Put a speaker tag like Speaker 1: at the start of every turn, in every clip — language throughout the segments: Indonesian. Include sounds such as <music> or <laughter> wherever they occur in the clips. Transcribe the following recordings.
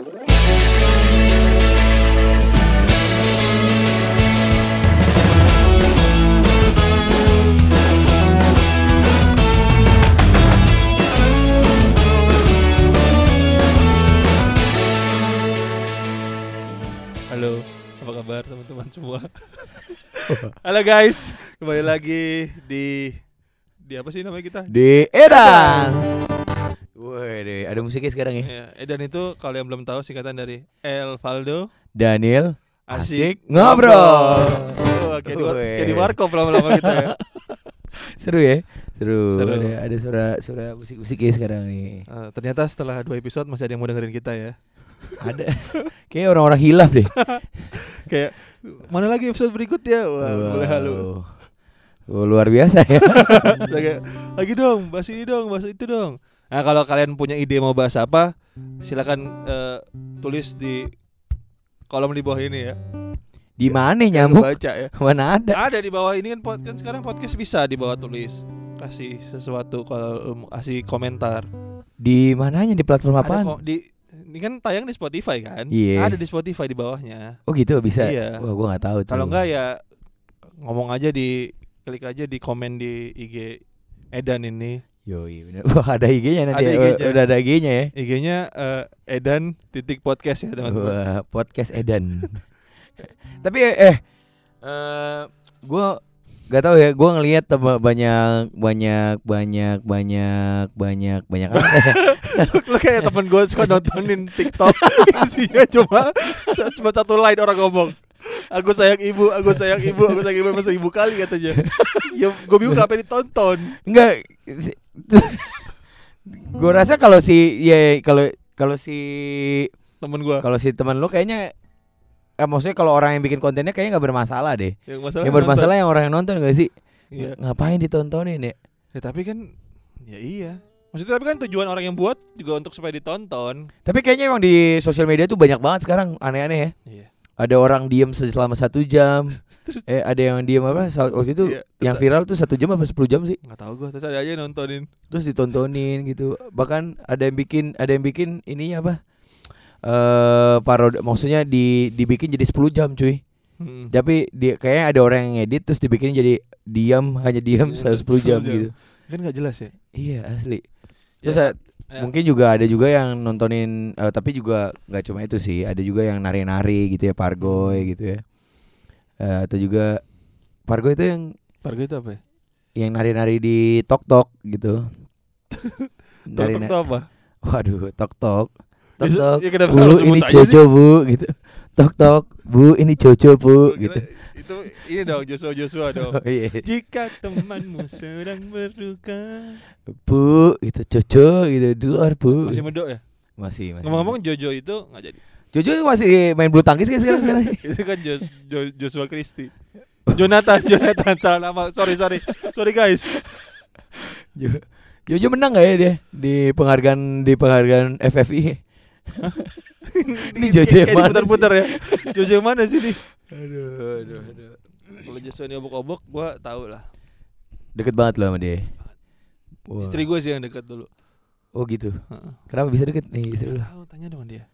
Speaker 1: Halo, apa kabar teman-teman semua? <laughs> Halo guys, kembali lagi di di apa sih namanya kita?
Speaker 2: Di Edan. Wih, ada musiknya sekarang ya.
Speaker 1: Ya, Edan itu kalau yang belum tahu singkatan dari El Valdo
Speaker 2: Daniel
Speaker 1: Asik
Speaker 2: asik ngobrol.
Speaker 1: Oh, kayak di, war-
Speaker 2: Wih.
Speaker 1: kayak di warkop lama-lama kita ya. <laughs>
Speaker 2: Seru ya? Seru.
Speaker 1: Seru.
Speaker 2: Ada, ada suara suara musik-musiknya sekarang nih.
Speaker 1: Eh, ternyata setelah dua episode masih ada yang mau dengerin kita ya. <laughs>
Speaker 2: Ada. Kayak orang-orang hilaf deh. <laughs>
Speaker 1: Kayak mana lagi episode berikutnya? Wah, boleh halu.
Speaker 2: Oh, luar biasa ya.
Speaker 1: Kayak, lagi dong, bahas ini dong, bahas itu dong. Nah, kalau kalian punya ide mau bahas apa, silakan eh, tulis di kolom di bawah ini ya.
Speaker 2: Di mana
Speaker 1: Jangan
Speaker 2: nyamuk?
Speaker 1: Baca ya. <laughs>
Speaker 2: Mana ada?
Speaker 1: Ada di bawah ini kan podcast sekarang podcast bisa di bawah tulis kasih sesuatu kalau mau kasih komentar.
Speaker 2: Di mananya di platform
Speaker 1: kok di ini kan tayang di Spotify kan?
Speaker 2: Iya.
Speaker 1: Ada di Spotify di bawahnya.
Speaker 2: Oh gitu bisa.
Speaker 1: Iya.
Speaker 2: Wah, gua nggak tahu.
Speaker 1: Kalau enggak ya ngomong aja di klik aja di komen di IG Edan ini.
Speaker 2: Yoi, bener. <laughs> Wah, ada IG-nya nanti.
Speaker 1: Ada
Speaker 2: ya.
Speaker 1: IG-nya.
Speaker 2: Udah ada IG-nya ya.
Speaker 1: IG-nya eh, Edan titik podcast ya teman-teman.
Speaker 2: Wah, podcast Edan. <laughs> Tapi eh, eh gua gak tahu ya, gua ngelihat banyak banyak banyak banyak banyak banyak ya? <laughs>
Speaker 1: Lu kayak temen gue suka nontonin TikTok isinya cuma cuma satu line orang ngomong. Aku sayang ibu, aku sayang ibu, aku sayang ibu Emang seribu kali katanya. ya gue bingung apa ditonton.
Speaker 2: Enggak gua rasa kalau si ya kalau kalau si
Speaker 1: Temen gue.
Speaker 2: kalau si teman lu kayaknya eh, maksudnya kalau orang yang bikin kontennya kayaknya nggak bermasalah deh.
Speaker 1: Yang masalah
Speaker 2: yang bermasalah yang orang yang nonton gak sih?
Speaker 1: Iya.
Speaker 2: Ngapain ditontonin ya?
Speaker 1: Ya, tapi kan ya iya. Maksudnya tapi kan tujuan orang yang buat juga untuk supaya ditonton.
Speaker 2: Tapi kayaknya emang di sosial media tuh banyak banget sekarang aneh-aneh ya.
Speaker 1: Iya.
Speaker 2: Ada orang diem selama satu jam. <laughs> eh ada yang diem apa? Waktu itu
Speaker 1: Iya,
Speaker 2: yang viral tuh satu jam apa 10 jam sih?
Speaker 1: Nggak tahu gue, terus ada aja nontonin.
Speaker 2: Terus ditontonin gitu. Bahkan ada yang bikin ada yang bikin ininya apa? Eh parodi maksudnya di dibikin jadi 10 jam cuy.
Speaker 1: Hmm.
Speaker 2: Tapi dia kayaknya ada orang yang ngedit terus dibikin jadi diam hanya diam
Speaker 1: Iya,
Speaker 2: 10 jam
Speaker 1: 10 jam.
Speaker 2: gitu.
Speaker 1: Kan nggak jelas ya.
Speaker 2: Iya asli. Terus
Speaker 1: Ya, ya.
Speaker 2: mungkin juga ada juga yang nontonin eh, tapi juga nggak cuma itu sih, ada juga yang nari-nari gitu ya pargoy
Speaker 1: Hmm.
Speaker 2: gitu ya. Eh, atau juga pargoy itu yang
Speaker 1: Pargo itu apa ya?
Speaker 2: yang nari-nari di tok-tok gitu. <laughs>
Speaker 1: Tok
Speaker 2: na-
Speaker 1: itu apa?
Speaker 2: Waduh, tok-tok. Tok-tok.
Speaker 1: ya
Speaker 2: Bu, ini? Jojo, Bu gitu. Tok-tok. Bu, ini Jojo, Bu
Speaker 1: kira
Speaker 2: gitu.
Speaker 1: Itu ini dong Joshua Joshua dong. <laughs>
Speaker 2: Oh, iya.
Speaker 1: Jika temanmu sedang berduka.
Speaker 2: Bu, gitu Jojo gitu di luar, Bu.
Speaker 1: Masih medok ya?
Speaker 2: Masih, masih.
Speaker 1: Ngomong-ngomong Jojo itu nggak jadi.
Speaker 2: Jojo masih main bulu tangkis kan sekarang sekarang. <laughs>
Speaker 1: itu kan Jo- Jo- Joshua Christie. Jonathan, Jonathan salah nama. Sorry, sorry. Sorry guys.
Speaker 2: Jo- Jojo menang gak ya dia di penghargaan di penghargaan FFI? Ini Jojo yang
Speaker 1: Kayak
Speaker 2: mana
Speaker 1: diputar-putar ya. Jojo yang mana sih nih?
Speaker 2: Aduh, aduh, aduh.
Speaker 1: Kalau Joshua ini obok-obok gua tahu lah.
Speaker 2: Deket banget loh sama dia. Wah.
Speaker 1: Istri gue sih yang dekat dulu.
Speaker 2: Oh gitu.
Speaker 1: Heeh.
Speaker 2: Kenapa bisa deket nih istri?
Speaker 1: Nggak Tahu, tanya dong dia.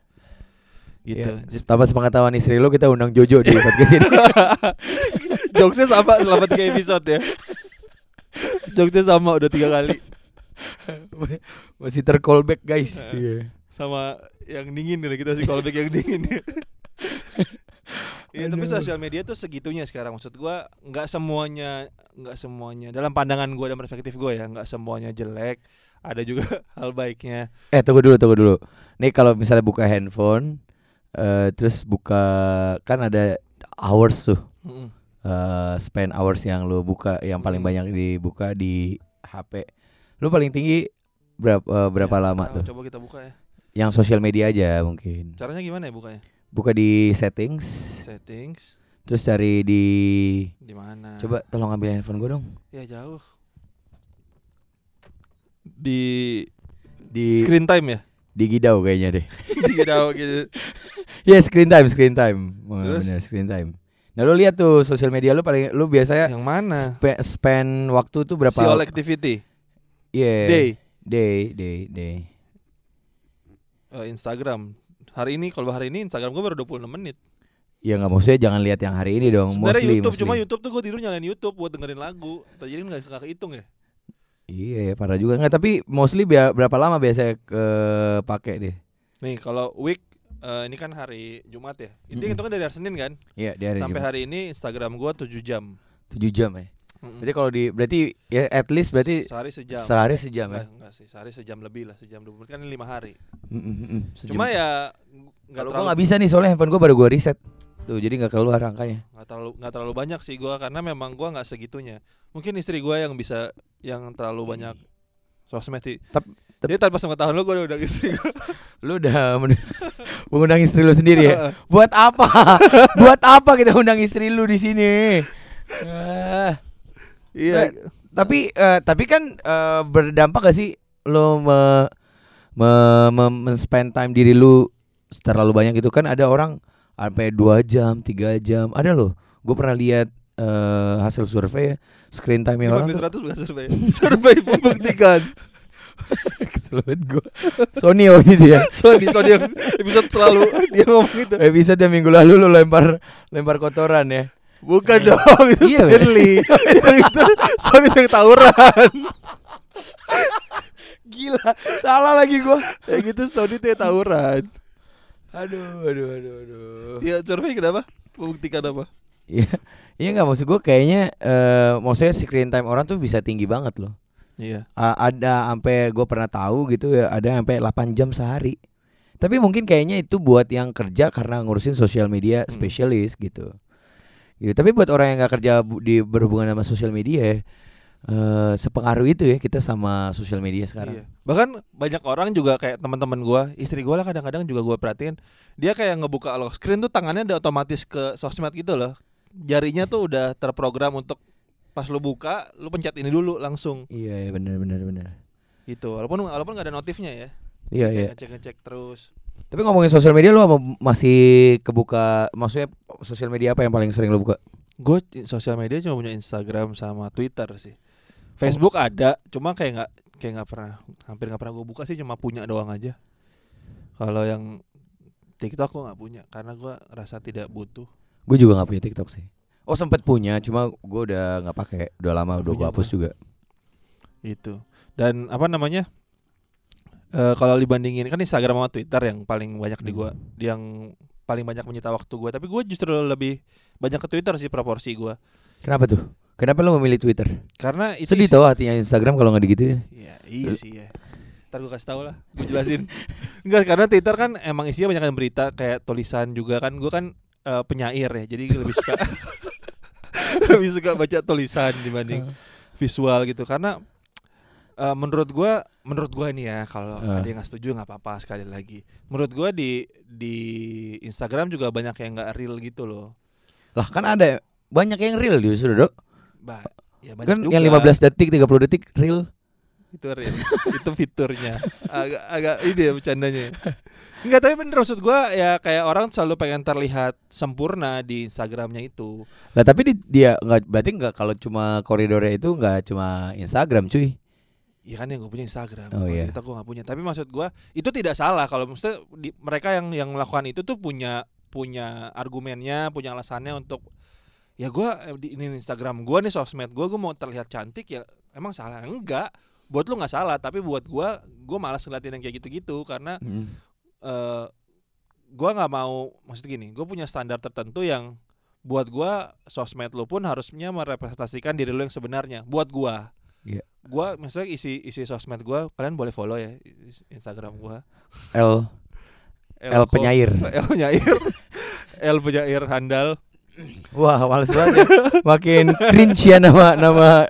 Speaker 1: Gitu.
Speaker 2: Ya, tanpa sepengetahuan istri lu kita undang Jojo di podcast ini. <laughs>
Speaker 1: Jokesnya sama selama tiga episode ya. Jokesnya sama udah tiga kali. <laughs>
Speaker 2: Masih tercallback guys.
Speaker 1: Heeh.
Speaker 2: Iya.
Speaker 1: sama yang dingin nih kita sih callback yang dingin <laughs> Iya tapi sosial media tuh segitunya sekarang maksud gua nggak semuanya nggak semuanya dalam pandangan gua dan perspektif gua ya nggak semuanya jelek ada juga <laughs> hal baiknya
Speaker 2: Eh tunggu dulu tunggu dulu. Nih kalau misalnya buka handphone eh terus buka kan ada hours tuh.
Speaker 1: Mm-mm.
Speaker 2: eh spend hours yang lu buka yang paling
Speaker 1: Hmm.
Speaker 2: banyak dibuka di HP. Lu paling tinggi berapa eh, berapa
Speaker 1: Ya,
Speaker 2: lama tuh?
Speaker 1: coba kita buka ya
Speaker 2: Yang sosial media aja mungkin.
Speaker 1: caranya gimana ya bukanya
Speaker 2: Buka di settings,
Speaker 1: settings
Speaker 2: terus cari di
Speaker 1: di mana
Speaker 2: coba tolong ambil handphone gue dong.
Speaker 1: ya jauh di
Speaker 2: Di
Speaker 1: screen time ya
Speaker 2: di Gidau kayaknya deh. <laughs>
Speaker 1: di jauh gitu <laughs>
Speaker 2: Ya screen time, screen time. Wah,
Speaker 1: Terus?
Speaker 2: bener screen time. Nah lu lihat tuh sosial media lu paling lu biasanya
Speaker 1: yang mana
Speaker 2: spe- spend waktu tuh berapa?
Speaker 1: si all activity
Speaker 2: Iya.
Speaker 1: day
Speaker 2: Day, day, day.
Speaker 1: Eh, Instagram Hari ini kalau hari ini Instagram gue baru 26 menit.
Speaker 2: Ya nggak maksudnya jangan lihat yang hari ini dong.
Speaker 1: Sebenarnya
Speaker 2: mostly,
Speaker 1: YouTube
Speaker 2: mostly.
Speaker 1: cuma YouTube tuh gue tidur nyalain YouTube buat dengerin lagu. Jadi nggak nggak kehitung ya.
Speaker 2: Iya, parah juga nggak. Tapi mostly berapa lama biasanya ke pakai deh?
Speaker 1: Nih kalau week eh, ini kan hari Jumat ya. Intinya
Speaker 2: Mm-mm.
Speaker 1: itu kan dari hari Senin kan.
Speaker 2: Iya, di hari
Speaker 1: Sampai
Speaker 2: Jumat.
Speaker 1: hari ini Instagram gua 7 jam.
Speaker 2: 7 jam ya. Berarti kalau di berarti ya at least berarti
Speaker 1: sehari sejam.
Speaker 2: sehari sejam ya.
Speaker 1: Enggak, enggak sih, sehari sejam lebih lah, sejam 20 menit kan ini 5 hari.
Speaker 2: Sejam.
Speaker 1: Cuma ya nggak
Speaker 2: kalau
Speaker 1: terlalu
Speaker 2: gua nggak bisa nih soalnya handphone gua baru gua reset. Tuh, jadi nggak keluar angkanya.
Speaker 1: nggak terlalu nggak terlalu banyak sih gua karena memang gua nggak segitunya. Mungkin istri gua yang bisa yang terlalu banyak sosmed sih.
Speaker 2: Tap- tap-
Speaker 1: Jadi tanpa sepengetahuan lo gua udah istri gua. <laughs>
Speaker 2: Lu udah men- mengundang <laughs> istri lu sendiri ya? Buat apa? <laughs> Buat apa kita undang istri lu di sini?
Speaker 1: Iya.
Speaker 2: tapi eh, tapi kan eh, berdampak gak sih lo me, me, me- men-spend time diri lu terlalu banyak itu kan ada orang sampai dua jam tiga jam ada loh gue pernah lihat eh, hasil survei screen time orang
Speaker 1: Ivan
Speaker 2: tuh
Speaker 1: 100 bukan survei. <laughs> survei membuktikan. <laughs>
Speaker 2: kesel banget gue Sony waktu itu ya <laughs>
Speaker 1: Sony, Sony yang episode selalu dia ngomong gitu.
Speaker 2: episode yang minggu lalu lu lempar lempar kotoran ya
Speaker 1: Bukan dong, itu
Speaker 2: Iya,
Speaker 1: Stanley. itu, itu Sony yang tawuran.
Speaker 2: gila salah lagi gue
Speaker 1: Kayak gitu Sony yang tawuran.
Speaker 2: aduh aduh aduh aduh
Speaker 1: Ya survei kenapa? Membuktikan apa?
Speaker 2: Iya, iya nggak maksud gue kayaknya eh maksudnya screen time orang tuh bisa tinggi banget loh.
Speaker 1: Iya.
Speaker 2: A- ada sampai gue pernah tahu gitu ya, ada sampai 8 jam sehari. Tapi mungkin kayaknya itu buat yang kerja karena ngurusin sosial media
Speaker 1: Hmm.
Speaker 2: spesialis gitu. Gitu. Tapi buat orang yang nggak kerja di berhubungan sama sosial media, eh sepengaruh itu ya kita sama sosial media sekarang.
Speaker 1: Iya. Bahkan banyak orang juga kayak teman-teman gua, istri gua lah kadang-kadang juga gua perhatiin, dia kayak ngebuka lock screen tuh tangannya udah otomatis ke sosmed gitu loh. Jarinya tuh udah terprogram untuk pas lu buka, lu pencet ini dulu langsung
Speaker 2: Iya, iya benar benar benar.
Speaker 1: gitu. Walaupun walaupun nggak ada notifnya ya.
Speaker 2: Iya, iya.
Speaker 1: Ngecek-ngecek terus.
Speaker 2: Tapi ngomongin sosial media lu masih kebuka maksudnya sosial media apa yang paling sering lu buka?
Speaker 1: Gue sosial media cuma punya Instagram sama Twitter sih. Facebook ada, cuma kayak nggak kayak nggak pernah, hampir nggak pernah gue buka sih, cuma punya doang aja. Kalau yang TikTok gue nggak punya, karena gue rasa tidak butuh.
Speaker 2: Gue juga nggak punya TikTok sih. Oh sempet punya, cuma gue udah nggak pakai, udah lama, udah gue hapus juga.
Speaker 1: Itu. Dan apa namanya? Eh kalau dibandingin kan Instagram sama Twitter yang paling banyak di gua, yang paling banyak menyita waktu gua. Tapi gue justru lebih banyak ke Twitter sih proporsi gua.
Speaker 2: Kenapa tuh? Kenapa lo memilih Twitter?
Speaker 1: Karena itu
Speaker 2: Sedih tau hatinya Instagram kalau nggak digituin.
Speaker 1: Iya, iya sih ya. Ntar gue kasih tau lah, gue jelasin. <laughs> Enggak, karena Twitter kan emang isinya banyak berita kayak tulisan juga kan. Gue kan eh, penyair ya, jadi lebih suka <laughs> lebih suka baca tulisan dibanding visual gitu. Karena eh, menurut gua menurut gua ini ya kalau
Speaker 2: Eh.
Speaker 1: ada yang nggak setuju nggak apa-apa sekali lagi. Menurut gua di di Instagram juga banyak yang nggak real gitu loh.
Speaker 2: Lah kan ada banyak yang real justru dok.
Speaker 1: Ba ya banyak
Speaker 2: Kan
Speaker 1: juga.
Speaker 2: yang 15 detik, 30 detik real.
Speaker 1: itu real <laughs> itu fiturnya agak agak ini ya bercandanya Enggak tapi bener maksud gua ya kayak orang selalu pengen terlihat sempurna di Instagramnya itu
Speaker 2: Lah tapi di- dia nggak berarti nggak kalau cuma koridornya itu nggak cuma Instagram cuy.
Speaker 1: Ya kan yang gue punya Instagram
Speaker 2: Oh, iya.
Speaker 1: TikTok gue nggak punya. Tapi maksud gua itu tidak salah. Kalau maksudnya di- mereka yang yang melakukan itu tuh punya punya argumennya punya alasannya untuk ya gua eh, di ini Instagram gua nih sosmed gua gua mau terlihat cantik ya emang salah. Enggak. Buat lu nggak salah. Tapi buat gua gua malas ngeliatin yang kayak gitu-gitu. Karena
Speaker 2: Mm.
Speaker 1: eh gua nggak mau maksud gini gue punya standar tertentu yang buat gua sosmed lu pun harusnya merepresentasikan diri lu yang sebenarnya. Buat gua
Speaker 2: Iya.
Speaker 1: gua maksudnya isi isi sosmed gua kalian boleh follow ya Instagram gua
Speaker 2: L L
Speaker 1: ko-
Speaker 2: penyair. <laughs>
Speaker 1: L penyair <laughs> L penyair handal
Speaker 2: Wah males banget ya. Makin cringe ya nama nama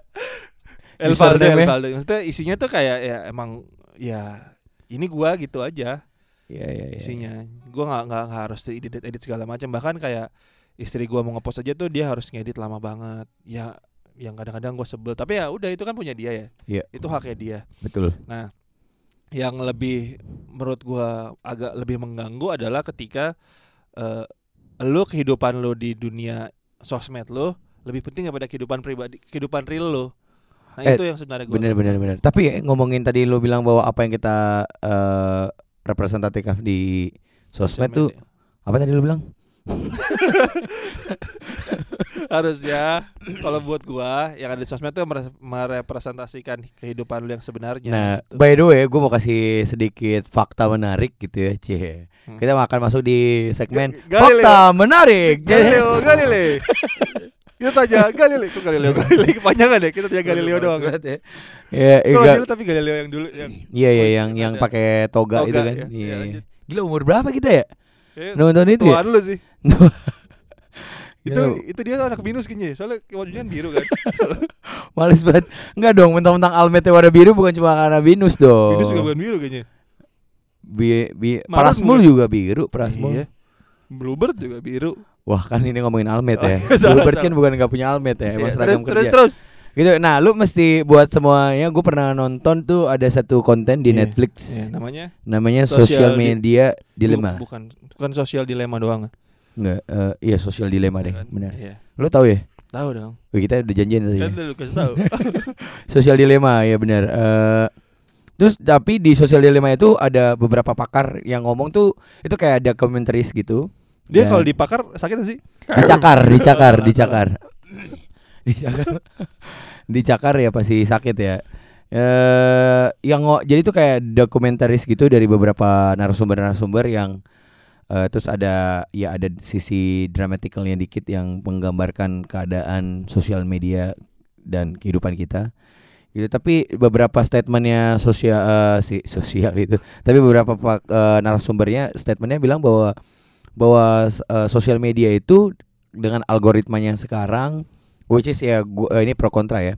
Speaker 1: L
Speaker 2: Username
Speaker 1: Valde, L
Speaker 2: -nya.
Speaker 1: Valde. maksudnya isinya tuh kayak ya emang ya ini gua gitu aja
Speaker 2: Iya iya iya.
Speaker 1: isinya gua nggak nggak nggak harus edit edit segala macam bahkan kayak istri gua mau ngepost aja tuh dia harus ngedit lama banget ya yang kadang-kadang gua sebel tapi ya udah itu kan punya dia ya
Speaker 2: Iya.
Speaker 1: itu haknya dia
Speaker 2: Betul.
Speaker 1: yang lebih menurut gua agak lebih mengganggu adalah ketika eh lu kehidupan lu di dunia sosmed lu lebih penting daripada kehidupan pribadi kehidupan real lu nah
Speaker 2: Eh,
Speaker 1: itu yang sebenarnya gua
Speaker 2: Bener bener bener. Tapi ya, ngomongin tadi lo bilang bahwa apa yang kita eh representatif di Sosmed tuh apa tadi lu bilang? <laughs>
Speaker 1: harusnya kalau buat gua yang ada di sosmed tuh mere- merepresentasikan kehidupan lu yang sebenarnya.
Speaker 2: Nah,
Speaker 1: gitu.
Speaker 2: by the way, gue mau kasih sedikit fakta menarik gitu ya, Cie.
Speaker 1: Hmm.
Speaker 2: Kita akan masuk di segmen
Speaker 1: Ga- Galileo.
Speaker 2: fakta menarik.
Speaker 1: Galileo, <laughs> Galileo. Kita tanya Galileo, kok Galileo, <laughs> Galileo kepanjangan ya? Kita tanya Galileo doang. kan?
Speaker 2: ya. Ya, iya,
Speaker 1: tapi Galileo yang dulu yang
Speaker 2: iya, iya,
Speaker 1: Wih,
Speaker 2: yang yang
Speaker 1: ada.
Speaker 2: pakai toga,
Speaker 1: Toga,
Speaker 2: itu kan.
Speaker 1: ya.
Speaker 2: Iya,
Speaker 1: Iya,
Speaker 2: iya.
Speaker 1: lanjut.
Speaker 2: Gila umur berapa kita ya?
Speaker 1: eh,
Speaker 2: Nonton itu ya?
Speaker 1: tuan lu sih. <laughs> Itu
Speaker 2: Gila,
Speaker 1: itu dia anak binus kayaknya. Soalnya bajunya kan biru kan. <laughs>
Speaker 2: males banget. Enggak dong, mentang-mentang almetnya warna biru bukan cuma karena binus dong.
Speaker 1: Binus juga bukan biru kayaknya.
Speaker 2: Bi, bi,
Speaker 1: bukan?
Speaker 2: juga biru, Prasmul.
Speaker 1: Iya. Bluebird juga biru.
Speaker 2: Wah kan ini ngomongin almet
Speaker 1: Oh,
Speaker 2: ya. <laughs>
Speaker 1: iya,
Speaker 2: Bluebird kan bukan nggak punya almet ya, emang
Speaker 1: Iya,
Speaker 2: seragam
Speaker 1: terus,
Speaker 2: kerja.
Speaker 1: terus terus.
Speaker 2: Gitu. Nah, lu mesti buat semuanya. Gue pernah nonton tuh ada satu konten di
Speaker 1: Iya,
Speaker 2: Netflix,
Speaker 1: Iya, namanya
Speaker 2: namanya
Speaker 1: Social
Speaker 2: Social
Speaker 1: di-
Speaker 2: Media Dilemma.
Speaker 1: Bu- bukan bukan sosial dilema doang.
Speaker 2: Enggak, eh, iya Social Dilemma deh,
Speaker 1: Kan?
Speaker 2: benar.
Speaker 1: Iya.
Speaker 2: Lu tahu ya?
Speaker 1: Tahu dong.
Speaker 2: Wih, kita udah janjian tadi.
Speaker 1: Kan udah lu kasih tahu. <laughs>
Speaker 2: Social Dilemma ya benar. Eh terus tapi di Social Dilemma itu ada beberapa pakar yang ngomong tuh itu kayak ada komentaris gitu.
Speaker 1: Dia
Speaker 2: Dan-
Speaker 1: kalau dipakar sakit sih? <laughs>
Speaker 2: dicakar, dicakar, dicakar. dicakar. <laughs> dicakar ya pasti sakit ya. Eh yang jadi itu kayak dokumentaris gitu dari beberapa narasumber-narasumber yang eh, terus ada ya ada sisi dramaticalnya dikit yang menggambarkan keadaan sosial media dan kehidupan kita. Gitu, tapi beberapa statementnya sosial eh, si sosial itu, tapi beberapa eh, narasumbernya statementnya bilang bahwa bahwa eh, sosial media itu dengan algoritmanya sekarang, which is ya gua, eh, ini pro kontra ya,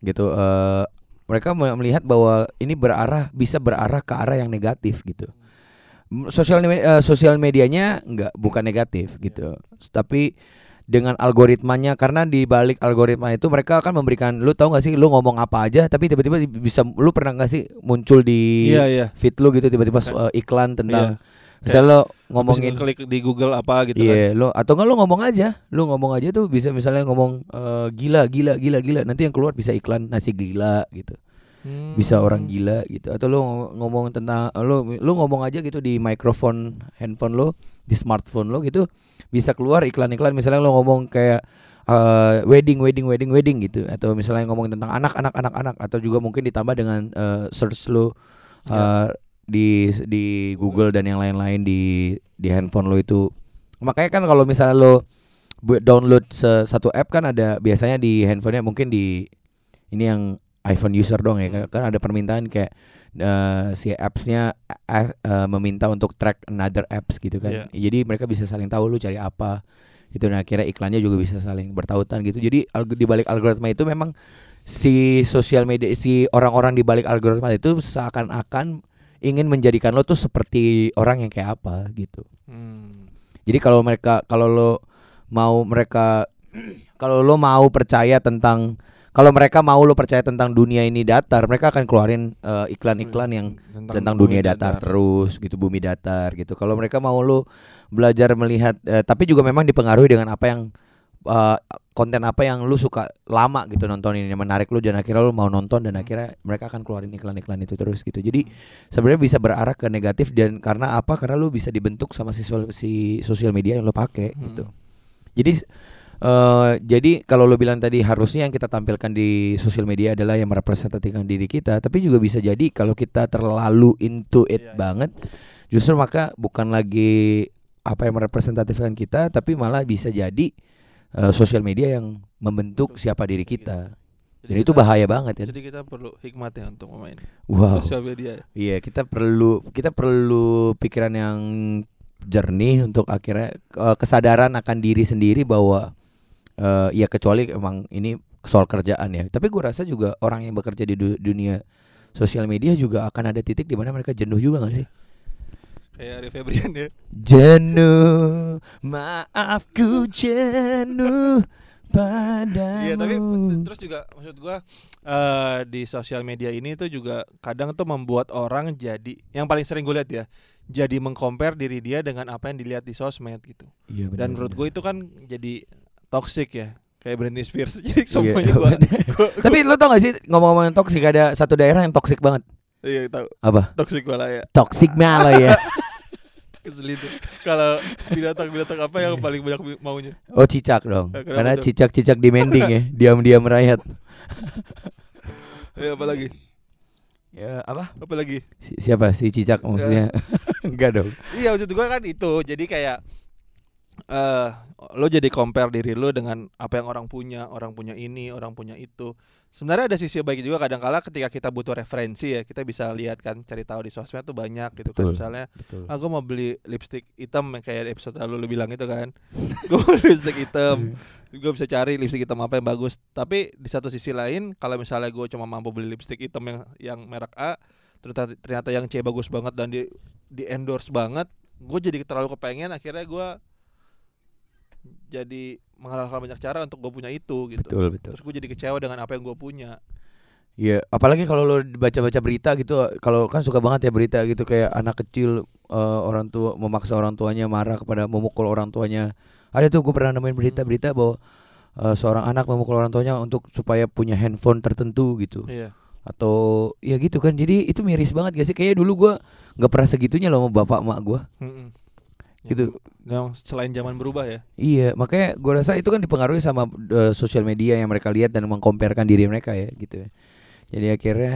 Speaker 2: gitu. eh, mereka me- melihat bahwa ini berarah bisa berarah ke arah yang negatif gitu. Sosial eh, sosial medianya enggak bukan negatif gitu, tapi dengan algoritmanya karena di balik algoritma itu mereka akan memberikan lu tahu nggak sih lu ngomong apa aja tapi tiba-tiba bisa lu pernah nggak sih muncul di
Speaker 1: Iya iya.
Speaker 2: feed lu gitu tiba-tiba
Speaker 1: Kan.
Speaker 2: eh, iklan tentang
Speaker 1: Iya.
Speaker 2: misalnya lo Ngomongin
Speaker 1: klik di Google apa gitu kan.
Speaker 2: Iya, lo atau enggak lo ngomong aja, lo ngomong aja tuh bisa misalnya ngomong eh, gila, gila, gila, gila. Nanti yang keluar bisa iklan nasi gila gitu,
Speaker 1: Hmm.
Speaker 2: bisa orang gila gitu. Atau lo ngomong tentang lo lo ngomong aja gitu di mikrofon handphone lo, di smartphone lo gitu, bisa keluar iklan-iklan. Misalnya lo ngomong kayak eh, wedding, wedding, wedding, wedding gitu. Atau misalnya ngomong tentang anak, anak, anak, anak. Atau juga mungkin ditambah dengan eh, search lo eh, di di Google dan yang lain-lain di di handphone lo itu makanya kan kalau misalnya lo buat download satu app kan ada biasanya di handphonenya mungkin di ini yang iPhone user dong ya. Kan, ada permintaan kayak eh, si appsnya eh, meminta untuk track another apps gitu kan.
Speaker 1: Iya.
Speaker 2: jadi mereka bisa saling tahu lu cari apa gitu. Nah kira iklannya juga bisa saling bertautan gitu. Jadi di balik algoritma itu memang si sosial media si orang-orang di balik algoritma itu seakan-akan ingin menjadikan lo tuh seperti orang yang kayak apa gitu.
Speaker 1: Hmm.
Speaker 2: jadi kalau mereka kalau lo mau mereka kalau lo mau percaya tentang kalau mereka mau lo percaya tentang dunia ini datar, mereka akan keluarin eh, iklan-iklan yang tentang
Speaker 1: bumi
Speaker 2: dunia datar, terus gitu, bumi datar gitu. Kalau mereka mau lo belajar melihat eh, tapi juga memang dipengaruhi dengan apa yang eh, konten apa yang lu suka lama gitu nontonin yang menarik lu dan akhirnya lu mau nonton dan akhirnya mereka akan keluarin iklan-iklan itu terus gitu. Jadi sebenarnya bisa berarah ke negatif dan karena apa? Karena lu bisa dibentuk sama si sosial media yang lu pakai
Speaker 1: Hmm.
Speaker 2: gitu. Jadi eh jadi kalau lo bilang tadi harusnya yang kita tampilkan di sosial media adalah yang merepresentasikan diri kita, tapi juga bisa jadi kalau kita terlalu into it
Speaker 1: Iya, iya.
Speaker 2: banget, justru maka bukan lagi apa yang merepresentatifkan kita, tapi malah bisa jadi eh, sosial media yang membentuk
Speaker 1: Bentuk
Speaker 2: siapa diri kita.
Speaker 1: Jadi
Speaker 2: Dan itu
Speaker 1: kita-
Speaker 2: bahaya banget ya.
Speaker 1: Jadi kita perlu hikmat ya untuk memain
Speaker 2: Wow.
Speaker 1: sosial media.
Speaker 2: Iya, kita perlu kita perlu pikiran yang jernih untuk akhirnya eh, kesadaran akan diri sendiri bahwa eh ya kecuali emang ini soal kerjaan ya. Tapi gue rasa juga orang yang bekerja di du- dunia sosial media juga akan ada titik di mana mereka jenuh juga gak sih?
Speaker 1: Kayak Ari Febrian ya.
Speaker 2: Jenuh, maafku jenuh padamu.
Speaker 1: Iya tapi terus juga maksud gua eh di sosial media ini tuh juga kadang tuh membuat orang jadi yang paling sering gue lihat ya jadi mengcompare diri dia dengan apa yang dilihat di sosmed gitu.
Speaker 2: Iya, benar,
Speaker 1: Dan menurut gue itu kan jadi toxic ya kayak Britney Spears. <laughs> Jadi
Speaker 2: Iya,
Speaker 1: semuanya <laughs> gua, gua,
Speaker 2: Tapi lo tau gak sih ngomong-ngomong toksik ada satu daerah yang toksik banget.
Speaker 1: iya tahu
Speaker 2: Apa?
Speaker 1: toxic malah ya.
Speaker 2: Toxic malah ya. <laughs>
Speaker 1: Keselin. Kalau binatang-binatang apa yang paling banyak maunya?
Speaker 2: Oh cicak dong.
Speaker 1: Eh, kenapa
Speaker 2: Karena cicak-cicak demanding ya, diam-diam merayat.
Speaker 1: Eh, apa lagi?
Speaker 2: Ya apa?
Speaker 1: Apa lagi?
Speaker 2: Si- siapa si cicak maksudnya? Enggak dong.
Speaker 1: Iya maksud gua kan itu. Jadi kayak eh lo jadi compare diri lo dengan apa yang orang punya, orang punya ini, orang punya itu. Sebenarnya ada sisi baik juga kadang-kala ketika kita butuh referensi ya, kita bisa lihat kan cari tahu di sosmed tuh banyak gitu kan
Speaker 2: Betul.
Speaker 1: misalnya
Speaker 2: Betul.
Speaker 1: aku mau beli lipstick hitam yang kayak episode lalu lo bilang itu kan <laughs> gue mau lipstick hitam gue bisa cari lipstick hitam apa yang bagus tapi di satu sisi lain kalau misalnya gue cuma mampu beli lipstick hitam yang yang merek A ternyata ternyata yang C bagus banget dan di di endorse banget gue jadi terlalu kepengen akhirnya gue jadi menghalalkan banyak cara untuk gue punya itu gitu
Speaker 2: Betul betul.
Speaker 1: terus gue jadi kecewa dengan apa yang gue punya
Speaker 2: Iya, apalagi kalau lo baca-baca berita gitu, kalau kan suka banget ya berita gitu kayak anak kecil eh, orang tua memaksa orang tuanya marah kepada memukul orang tuanya. Ada tuh gue pernah nemuin berita-berita bahwa eh, seorang anak memukul orang tuanya untuk supaya punya handphone tertentu gitu.
Speaker 1: iya
Speaker 2: Atau ya gitu kan. Jadi itu miris banget gak sih? Kayaknya dulu gua nggak pernah segitunya loh sama bapak emak gua.
Speaker 1: Mm-mm.
Speaker 2: Gitu.
Speaker 1: yang selain zaman berubah ya
Speaker 2: Iya, makanya gua rasa itu kan dipengaruhi sama eh, sosial media yang mereka lihat dan mengkomparkan diri mereka ya gitu ya. Jadi akhirnya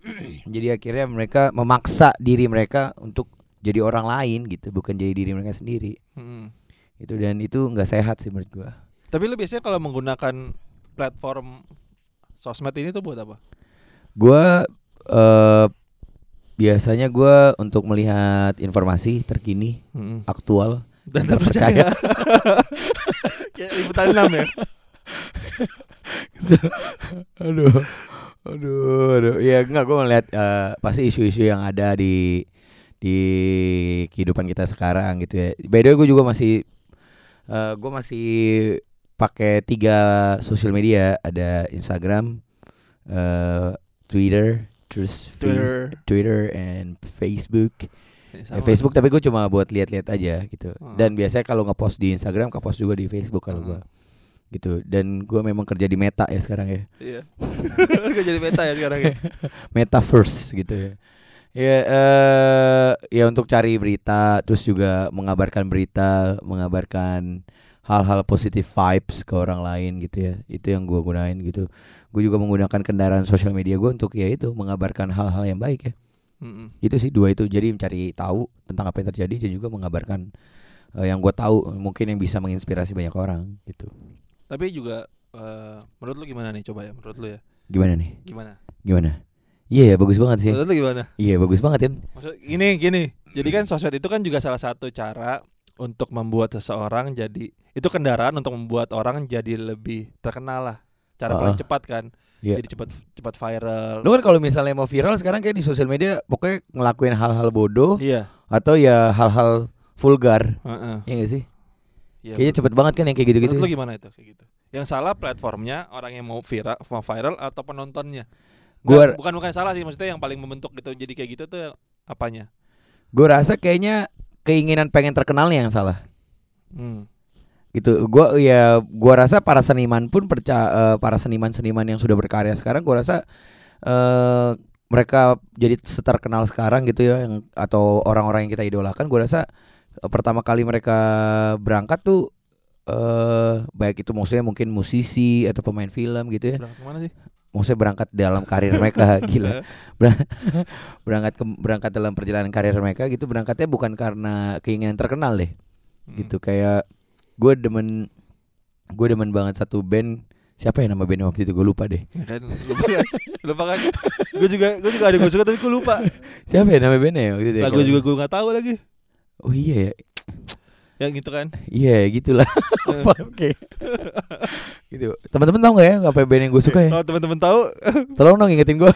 Speaker 2: <clears throat> jadi akhirnya mereka memaksa diri mereka untuk jadi orang lain gitu, bukan jadi diri mereka sendiri.
Speaker 1: Mm-mm.
Speaker 2: Itu dan itu nggak sehat sih menurut gua.
Speaker 1: tapi lo biasanya kalau menggunakan platform sosmed ini tuh buat apa
Speaker 2: Gua eh biasanya gua untuk melihat informasi terkini, aktual <laughs>
Speaker 1: dan terpercaya. <laughs> kayak liputan enam ya? <laughs>
Speaker 2: Aduh aduh aduh. Ya enggak gue ngeliat eh, pasti isu-isu yang ada di di kehidupan kita sekarang gitu ya. By the way gue juga masih eh gue masih pakai tiga sosial media. Ada Instagram eh Twitter terus
Speaker 1: Twitter
Speaker 2: Twitter and Facebook
Speaker 1: Ya,
Speaker 2: Ya. Facebook tapi gue cuma buat lihat-lihat aja gitu.
Speaker 1: Oh.
Speaker 2: Dan biasanya kalau ngepost di Instagram, ngepost juga di Facebook kalau
Speaker 1: Hmm.
Speaker 2: gua gitu. Dan gua memang kerja di Meta ya sekarang ya,
Speaker 1: iya <laughs> gue jadi meta ya sekarang ya <laughs>
Speaker 2: Metaverse gitu ya. Ya, eh, ya untuk cari berita, terus juga mengabarkan berita, mengabarkan hal-hal positif vibes ke orang lain gitu ya. Itu yang gua gunain gitu. Gue juga menggunakan kendaraan sosial media gue untuk ya itu mengabarkan hal-hal yang baik ya.
Speaker 1: Mm-mm.
Speaker 2: itu sih dua itu. Jadi mencari tahu tentang apa yang terjadi dan juga mengabarkan eh, yang gue tahu mungkin yang bisa menginspirasi banyak orang gitu.
Speaker 1: Tapi juga eh, menurut lu gimana nih? Coba ya menurut lu ya.
Speaker 2: Gimana nih?
Speaker 1: Gimana?
Speaker 2: Gimana? Iya ya bagus banget sih.
Speaker 1: Menurut lu gimana?
Speaker 2: Iya bagus banget kan?
Speaker 1: Maksud gini gini. Jadi kan sosmed itu kan juga salah satu cara untuk membuat seseorang jadi itu kendaraan untuk membuat orang jadi lebih terkenal lah cara
Speaker 2: Ah,
Speaker 1: paling cepat kan.
Speaker 2: Iya.
Speaker 1: jadi cepat cepat viral.
Speaker 2: Lu kan kalau misalnya mau viral sekarang kayak di sosial media pokoknya ngelakuin hal-hal bodoh
Speaker 1: iya.
Speaker 2: atau ya hal-hal vulgar.
Speaker 1: Heeh.
Speaker 2: ya gak sih?
Speaker 1: Iya,
Speaker 2: kayaknya cepet banget kan yang kayak gitu-gitu
Speaker 1: menurut lu gimana itu kayak gitu? Yang salah platformnya orang yang mau viral mau viral atau penontonnya?
Speaker 2: Gua-
Speaker 1: bukan bukan salah sih maksudnya yang paling membentuk gitu jadi kayak gitu tuh apanya?
Speaker 2: Gue rasa kayaknya keinginan pengen terkenal nih yang salah.
Speaker 1: Hmm.
Speaker 2: Gitu. Gua ya gua rasa para seniman pun percaya para seniman-seniman yang sudah berkarya sekarang gua rasa eh mereka jadi seterkenal sekarang gitu ya yang atau orang-orang yang kita idolakan gua rasa eh, pertama kali mereka berangkat tuh eh baik itu maksudnya mungkin musisi atau pemain film gitu ya.
Speaker 1: Berangkat ke mana sih?
Speaker 2: Maksudnya berangkat dalam karir mereka <laughs> gila. Ber- berangkat ke, berangkat dalam perjalanan karir mereka gitu. Berangkatnya bukan karena keinginan terkenal deh.
Speaker 1: Hmm.
Speaker 2: gitu kayak gue demen gue demen banget satu band. Siapa ya nama bandnya waktu itu? Gue lupa deh.
Speaker 1: Ya kan lupa kan? Lupa kan? Gue juga gue juga ada gue suka tapi gue lupa.
Speaker 2: Siapa ya nama bandnya ya waktu itu ya?
Speaker 1: lagu
Speaker 2: Kalau-
Speaker 1: juga gue nggak tahu lagi.
Speaker 2: Oh iya ya.
Speaker 1: Yang gitu kan?
Speaker 2: Iya ya gitulah. <laughs> Apa, oke. Gitu. Teman-teman tahu nggak ya apa band yang gue suka ya?
Speaker 1: Kalau teman-teman tahu.
Speaker 2: Tolong dong ingetin gue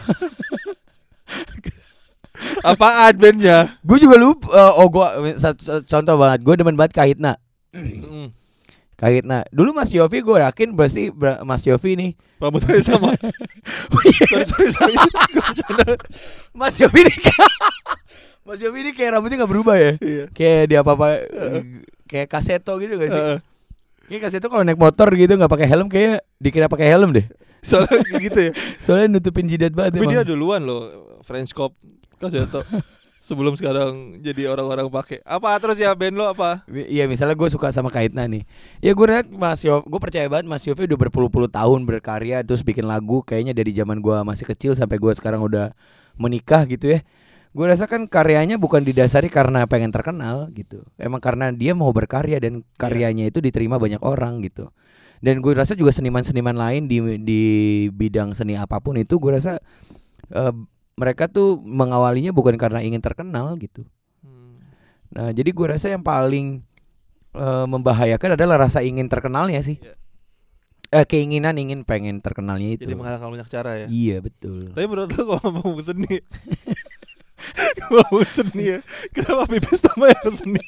Speaker 1: apaan bandnya?
Speaker 2: Gue juga lupa eh, oh gue contoh banget. Gue demen banget kahitna
Speaker 1: Mm.
Speaker 2: kahitna dulu Mas Yofi gue yakin berarti ber- Mas Yofi nih.
Speaker 1: Rambutnya sama. <laughs> Sorry sorry sorry. <laughs>
Speaker 2: Mas Yofi nih Mas Yofi ini kayak rambutnya nggak berubah ya?
Speaker 1: Iya.
Speaker 2: Kayak dia apa apa kayak kaseto gitu gak sih?
Speaker 1: Heeh.
Speaker 2: kayak kaseto kalau naik motor gitu nggak pakai helm kayak dikira pakai helm deh.
Speaker 1: Soalnya gitu ya. <laughs>
Speaker 2: Soalnya nutupin jidat banget
Speaker 1: tapi dia
Speaker 2: emang.
Speaker 1: duluan loh French cop tau sebelum sekarang jadi orang-orang pakai. Apa terus ya band lo apa?
Speaker 2: Iya misalnya gue suka sama Kaitna nih. Ya gue liat Mas Yofi Gue percaya banget Mas Yofi udah berpuluh-puluh tahun berkarya Terus bikin lagu Kayaknya dari zaman gue masih kecil Sampai gue sekarang udah menikah gitu ya. Gue rasa kan karyanya bukan didasari karena pengen terkenal gitu. Emang karena dia mau berkarya Dan karyanya itu diterima banyak orang gitu. Dan gue rasa juga seniman-seniman lain di, di bidang seni apa pun itu Gue rasa eh, mereka tuh mengawalinya bukan karena ingin terkenal gitu
Speaker 1: Hmm.
Speaker 2: Nah, jadi gue rasa yang paling eh, membahayakan adalah rasa ingin terkenalnya sih.
Speaker 1: Iya.
Speaker 2: Eh, keinginan ingin pengen terkenalnya itu.
Speaker 1: Jadi menghalalkan banyak cara ya.
Speaker 2: Iya betul.
Speaker 1: Tapi menurut lo kalau ngomong seni <laughs> Ngomong seni ya Kenapa pipis tambah air seni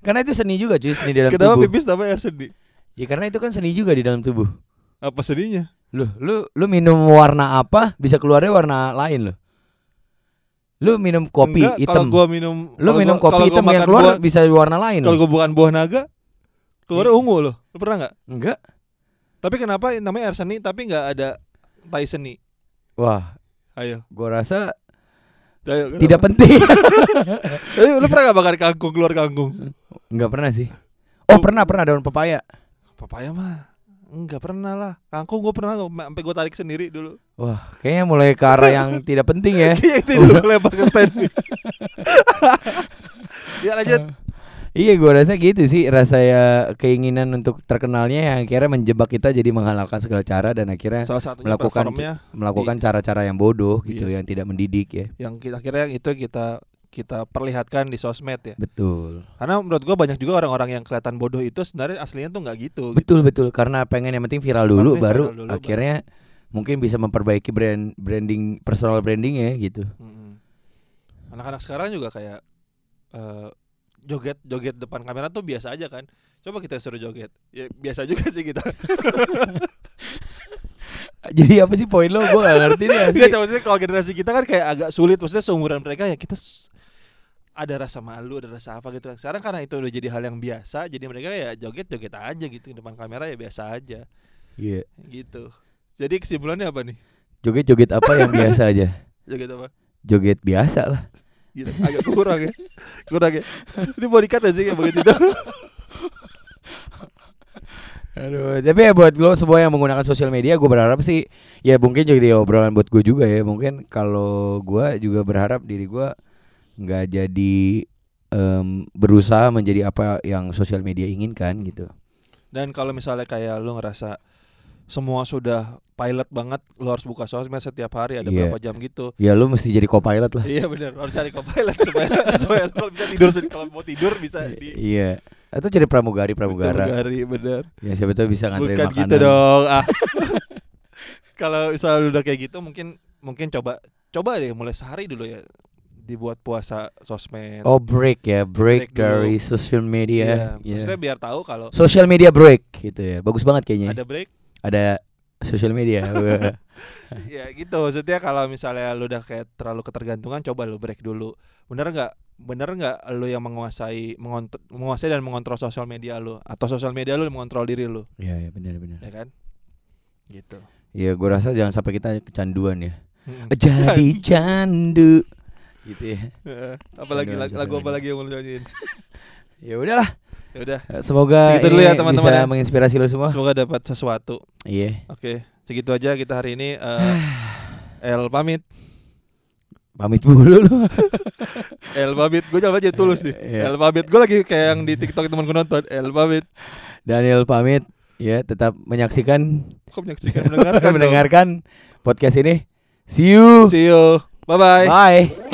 Speaker 2: Karena itu seni juga cuy seni dalam
Speaker 1: Kenapa
Speaker 2: tubuh.
Speaker 1: pipis tambah air seni
Speaker 2: Ya karena itu kan seni juga di dalam tubuh.
Speaker 1: Apa seninya
Speaker 2: Lu lu lu minum warna apa bisa keluarnya warna lain loh. Lu minum kopi
Speaker 1: Enggak, Kalau
Speaker 2: hitam.
Speaker 1: gua minum
Speaker 2: Lu
Speaker 1: kalau
Speaker 2: minum
Speaker 1: gua-
Speaker 2: kopi
Speaker 1: kalau
Speaker 2: hitam yang keluar
Speaker 1: buah-
Speaker 2: bisa warna lain.
Speaker 1: Kalau
Speaker 2: loh.
Speaker 1: gua bukan buah naga Keluarnya ungu loh Lu pernah nggak?
Speaker 2: Enggak.
Speaker 1: Tapi kenapa namanya air seni Tapi nggak ada tai seni
Speaker 2: Wah,
Speaker 1: Ayo
Speaker 2: gua rasa
Speaker 1: Ayo, kenapa?
Speaker 2: tidak penting. <laughs>
Speaker 1: Ayo, Lu pernah gak makan kangkung Keluar kangkung
Speaker 2: Enggak pernah sih. Oh, pernah pernah daun pepaya.
Speaker 1: Papaya mah Enggak pernah lah Kangkung gua pernah Sampai gua tarik sendiri dulu
Speaker 2: Wah, kayaknya mulai ke arah yang <laughs> tidak penting ya.
Speaker 1: Iya itu dulu <laughs> lempar ke stand Ya lanjut
Speaker 2: Iya, gua rasa gitu sih. Rasa ya keinginan untuk terkenalnya yang akhirnya menjebak kita jadi menghalalkan segala cara dan akhirnya
Speaker 1: Salah satunya
Speaker 2: melakukan melakukan cara-cara yang bodoh gitu,
Speaker 1: Iya.
Speaker 2: yang tidak mendidik ya.
Speaker 1: Yang kita akhirnya yang itu kita kita perlihatkan di sosmed ya
Speaker 2: Betul.
Speaker 1: Karena menurut gua banyak juga orang-orang yang kelihatan bodoh itu sebenarnya aslinya tuh nggak gitu.
Speaker 2: Betul betul karena pengen yang penting viral dulu
Speaker 1: Penting
Speaker 2: baru
Speaker 1: viral dulu,
Speaker 2: akhirnya mungkin bisa memperbaiki brand branding personal brandingnya gitu.
Speaker 1: Mm-mm. Anak-anak sekarang juga kayak eh, joget joget depan kamera tuh biasa aja kan. Coba kita suruh joget, ya biasa juga sih kita. <laughs>
Speaker 2: Jadi apa sih poin lo? Gue gak ngerti nih. <laughs>
Speaker 1: Enggak, maksudnya kalau generasi kita kan kayak agak sulit. Maksudnya seumuran mereka ya kita ada rasa malu, ada rasa apa gitu. Sekarang karena itu udah jadi hal yang biasa, jadi mereka ya joget joget aja gitu depan kamera ya biasa aja
Speaker 2: Iya.
Speaker 1: gitu. Jadi kesimpulannya apa nih?
Speaker 2: Joget-joget apa yang biasa <laughs> aja?
Speaker 1: Joget apa?
Speaker 2: Joget biasa lah.
Speaker 1: Gitu. Agak kurang ya. Kurang ya. Ini mau dikat aja kayak begitu itu. <laughs>
Speaker 2: Aduh, tapi ya buat lo semua yang menggunakan sosial media, gue berharap sih ya mungkin jadi obrolan buat gue juga ya. Mungkin kalau gue juga berharap diri gue nggak jadi em, berusaha menjadi apa yang sosial media inginkan gitu.
Speaker 1: Dan kalau misalnya kayak lu ngerasa semua sudah pilot banget, lu harus buka sosmed setiap hari ada
Speaker 2: Iya.
Speaker 1: berapa jam gitu.
Speaker 2: Ya lu mesti jadi co-pilot lah.
Speaker 1: iya benar, harus cari co-pilot supaya <laughs> supaya lu kalau bisa tidur kalau mau tidur bisa di
Speaker 2: Iya. Atau jadi pramugari pramugara.
Speaker 1: Pramugari, benar.
Speaker 2: Ya siapa tahu bisa nganterin
Speaker 1: Bukan
Speaker 2: makanan.
Speaker 1: gitu dong. Ah. <laughs> kalau misalnya udah kayak gitu mungkin mungkin coba coba deh mulai sehari dulu ya dibuat puasa sosmed.
Speaker 2: Oh break ya, break,
Speaker 1: Break dulu.
Speaker 2: dari social
Speaker 1: Iya,
Speaker 2: media. Iya.
Speaker 1: maksudnya biar tahu kalau
Speaker 2: Social media break gitu ya. Bagus banget kayaknya.
Speaker 1: ada break
Speaker 2: Ada social media. <laughs>
Speaker 1: Ya gitu maksudnya kalau misalnya lu udah kayak terlalu ketergantungan coba lu break dulu bener nggak bener nggak lu yang menguasai mengont- menguasai dan mengontrol sosial media lu atau sosial media lu mengontrol diri lu
Speaker 2: Iya, ya, benar benar.
Speaker 1: ya kan gitu
Speaker 2: Ya gue rasa jangan sampai kita kecanduan ya.
Speaker 1: Mm-mm.
Speaker 2: Jadi <laughs> candu. Gitu ya. <laughs>
Speaker 1: Eh, apalagi lagu, lagu apa lagi yang mau nyanyiin <laughs>
Speaker 2: Ya udahlah.
Speaker 1: ya udah
Speaker 2: Semoga
Speaker 1: Segitu dulu ya, teman-teman
Speaker 2: bisa
Speaker 1: ya.
Speaker 2: menginspirasi lo semua.
Speaker 1: semoga dapat sesuatu
Speaker 2: Iya.
Speaker 1: oke segitu aja kita hari ini eh, <sighs> El pamit
Speaker 2: Pamit dulu lu. <laughs>
Speaker 1: El pamit gue jangan aja tulus nih
Speaker 2: Iya.
Speaker 1: El pamit gue lagi kayak yang di TikTok temen gue nonton El pamit
Speaker 2: Daniel pamit. Ya, tetap menyaksikan
Speaker 1: kok menyaksikan mendengarkan dong.
Speaker 2: mendengarkan podcast ini. See you.
Speaker 1: see you bye bye
Speaker 2: Bye.